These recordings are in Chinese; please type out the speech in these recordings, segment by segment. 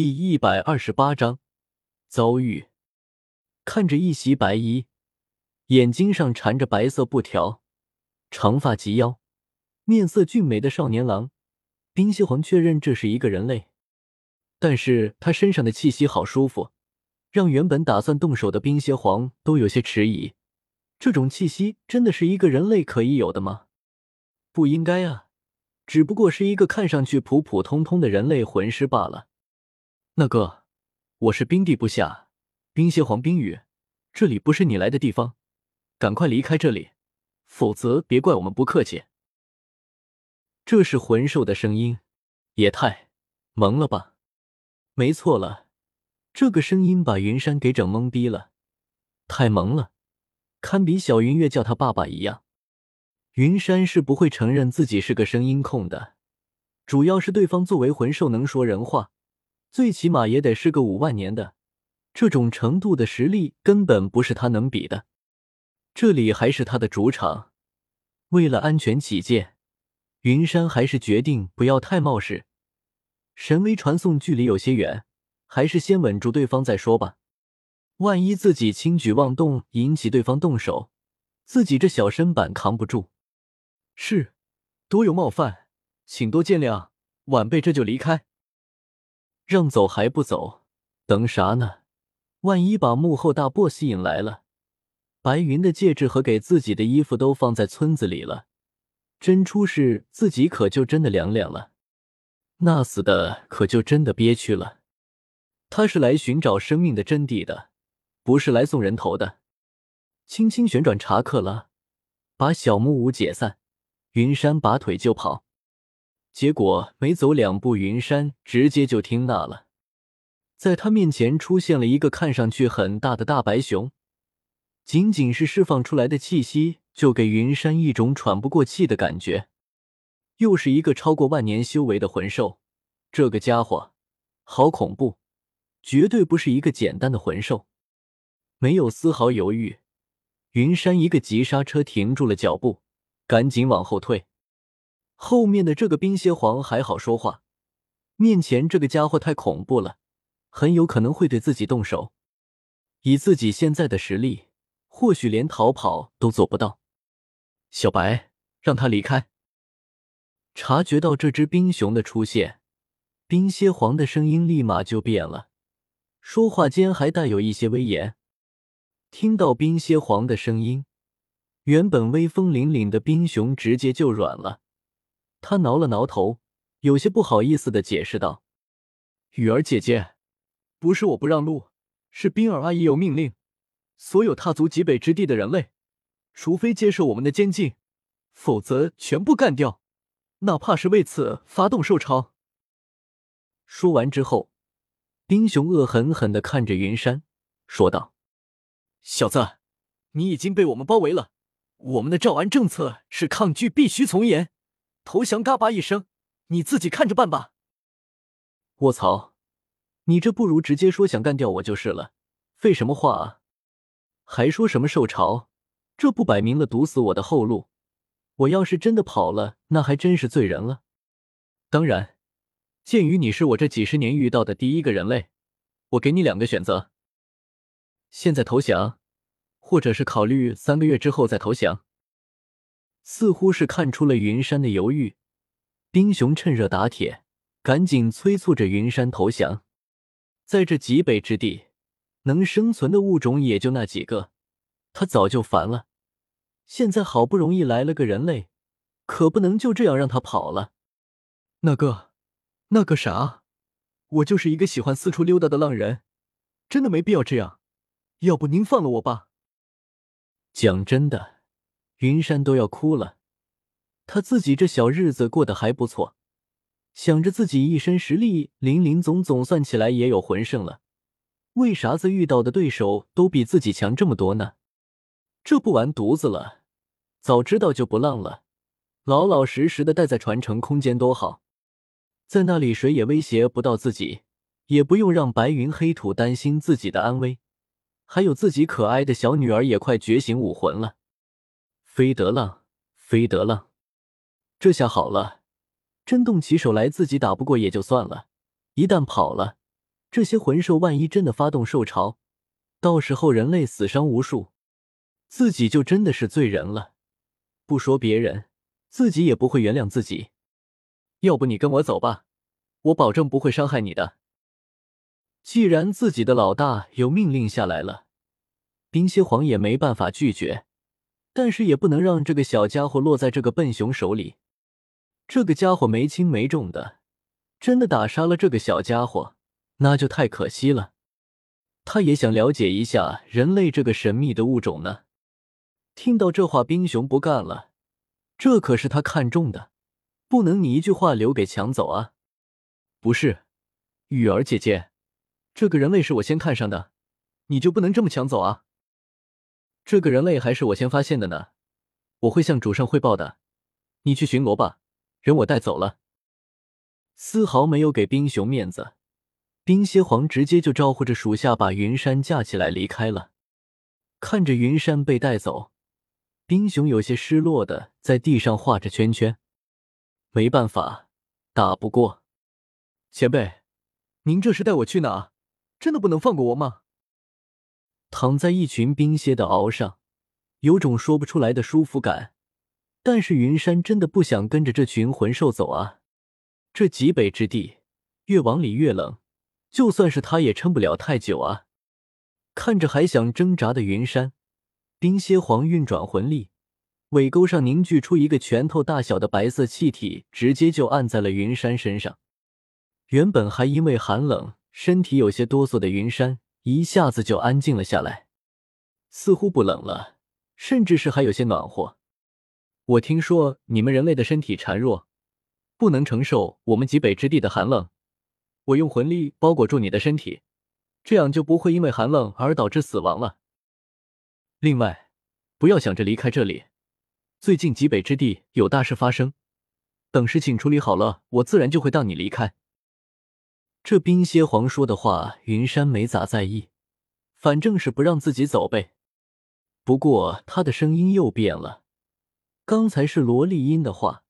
第一百二十八章遭遇。看着一袭白衣，眼睛上缠着白色布条，长发及腰，面色俊美的少年郎，冰蝎皇确认这是一个人类。但是他身上的气息好舒服，让原本打算动手的冰蝎皇都有些迟疑。这种气息真的是一个人类可以有的吗？不应该啊，只不过是一个看上去普普通通的人类魂师罢了。那个，我是冰帝部下冰蝎皇冰雨，这里不是你来的地方，赶快离开这里，否则别怪我们不客气。这是魂兽的声音，也太萌了吧！没错了，这个声音把云山给整懵逼了，太萌了，堪比小云月叫他爸爸一样。云山是不会承认自己是个声音控的，主要是对方作为魂兽能说人话。最起码也得是个五万年的，这种程度的实力根本不是他能比的。这里还是他的主场，为了安全起见，云山还是决定不要太冒失。神威传送距离有些远，还是先稳住对方再说吧。万一自己轻举妄动，引起对方动手，自己这小身板扛不住。是，多有冒犯，请多见谅。晚辈这就离开。让走还不走，等啥呢？万一把幕后大 boss 引来了，白云的戒指和给自己的衣服都放在村子里了，真出事，自己可就真的凉凉了，那死的可就真的憋屈了。他是来寻找生命的真谛的，不是来送人头的。轻轻旋转查克拉，把小木屋解散，云山拔腿就跑。结果没走两步，云山直接就听那了，在他面前出现了一个看上去很大的大白熊，仅仅是释放出来的气息就给云山一种喘不过气的感觉。又是一个超过万年修为的魂兽，这个家伙好恐怖，绝对不是一个简单的魂兽。没有丝毫犹豫，云山一个急刹车停住了脚步，赶紧往后退。后面的这个冰蝎皇还好说话，面前这个家伙太恐怖了，很有可能会对自己动手。以自己现在的实力，或许连逃跑都做不到。小白，让他离开。察觉到这只冰熊的出现，冰蝎皇的声音立马就变了，说话间还带有一些威严。听到冰蝎皇的声音，原本威风凛凛的冰熊直接就软了。他挠了挠头，有些不好意思的解释道：“雨儿姐姐，不是我不让路，是冰儿阿姨有命令，所有踏足极北之地的人类，除非接受我们的监禁，否则全部干掉，哪怕是为此发动兽潮。”说完之后，冰熊恶狠狠的看着云山，说道：“小子，你已经被我们包围了，我们的诏安政策是抗拒必须从严。”投降！嘎巴一声，你自己看着办吧。卧槽，你这不如直接说想干掉我就是了，废什么话啊？还说什么受潮？这不摆明了堵死我的后路？我要是真的跑了，那还真是罪人了。当然，鉴于你是我这几十年遇到的第一个人类，我给你两个选择：现在投降，或者是考虑三个月之后再投降。似乎是看出了云山的犹豫，冰熊趁热打铁，赶紧催促着云山投降。在这极北之地，能生存的物种也就那几个，他早就烦了。现在好不容易来了个人类，可不能就这样让他跑了。那个，那个啥，我就是一个喜欢四处溜达的浪人，真的没必要这样。要不您放了我吧。讲真的。云山都要哭了，他自己这小日子过得还不错，想着自己一身实力，林林总总算起来也有魂圣了，为啥子遇到的对手都比自己强这么多呢？这不完犊子了！早知道就不浪了，老老实实的待在传承空间多好，在那里谁也威胁不到自己，也不用让白云黑土担心自己的安危，还有自己可爱的小女儿也快觉醒武魂了。飞得浪，飞得浪，这下好了，真动起手来自己打不过也就算了，一旦跑了，这些魂兽万一真的发动兽潮，到时候人类死伤无数，自己就真的是罪人了。不说别人，自己也不会原谅自己。要不你跟我走吧，我保证不会伤害你的。既然自己的老大有命令下来了，冰蝎皇也没办法拒绝，但是也不能让这个小家伙落在这个笨熊手里。这个家伙没轻没重的，真的打杀了这个小家伙，那就太可惜了。他也想了解一下人类这个神秘的物种呢。听到这话，冰熊不干了，这可是他看中的，不能你一句话留给抢走啊！不是，雨儿姐姐，这个人类是我先看上的，你就不能这么抢走啊？这个人类还是我先发现的呢，我会向主上汇报的，你去巡逻吧。人我带走了，丝毫没有给冰熊面子。冰蝎皇直接就招呼着属下把云山架起来离开了。看着云山被带走，冰熊有些失落的在地上画着圈圈。没办法，打不过。前辈，您这是带我去哪？真的不能放过我吗？躺在一群冰蝎的鳌上，有种说不出来的舒服感。但是云山真的不想跟着这群魂兽走啊！这极北之地越往里越冷，就算是他也撑不了太久啊！看着还想挣扎的云山，冰蝎皇运转魂力，尾钩上凝聚出一个拳头大小的白色气体，直接就按在了云山身上。原本还因为寒冷身体有些哆嗦的云山，一下子就安静了下来，似乎不冷了，甚至是还有些暖和。我听说你们人类的身体孱弱，不能承受我们极北之地的寒冷。我用魂力包裹住你的身体，这样就不会因为寒冷而导致死亡了。另外，不要想着离开这里，最近极北之地有大事发生，等事情处理好了，我自然就会让你离开。这冰蝎皇说的话，云山没咋在意，反正是不让自己走呗。不过他的声音又变了。刚才是萝莉音的话，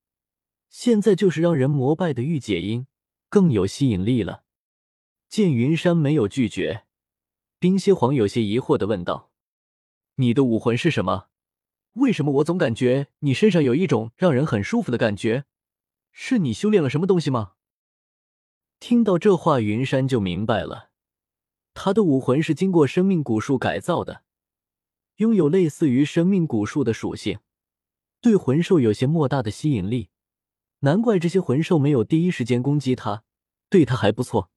现在就是让人膜拜的御姐音，更有吸引力了。见云山没有拒绝，冰蝎皇有些疑惑的问道：“你的武魂是什么？为什么我总感觉你身上有一种让人很舒服的感觉？是你修炼了什么东西吗？”听到这话，云山就明白了，他的武魂是经过生命古树改造的，拥有类似于生命古树的属性。对魂兽有些莫大的吸引力，难怪这些魂兽没有第一时间攻击他，对他还不错。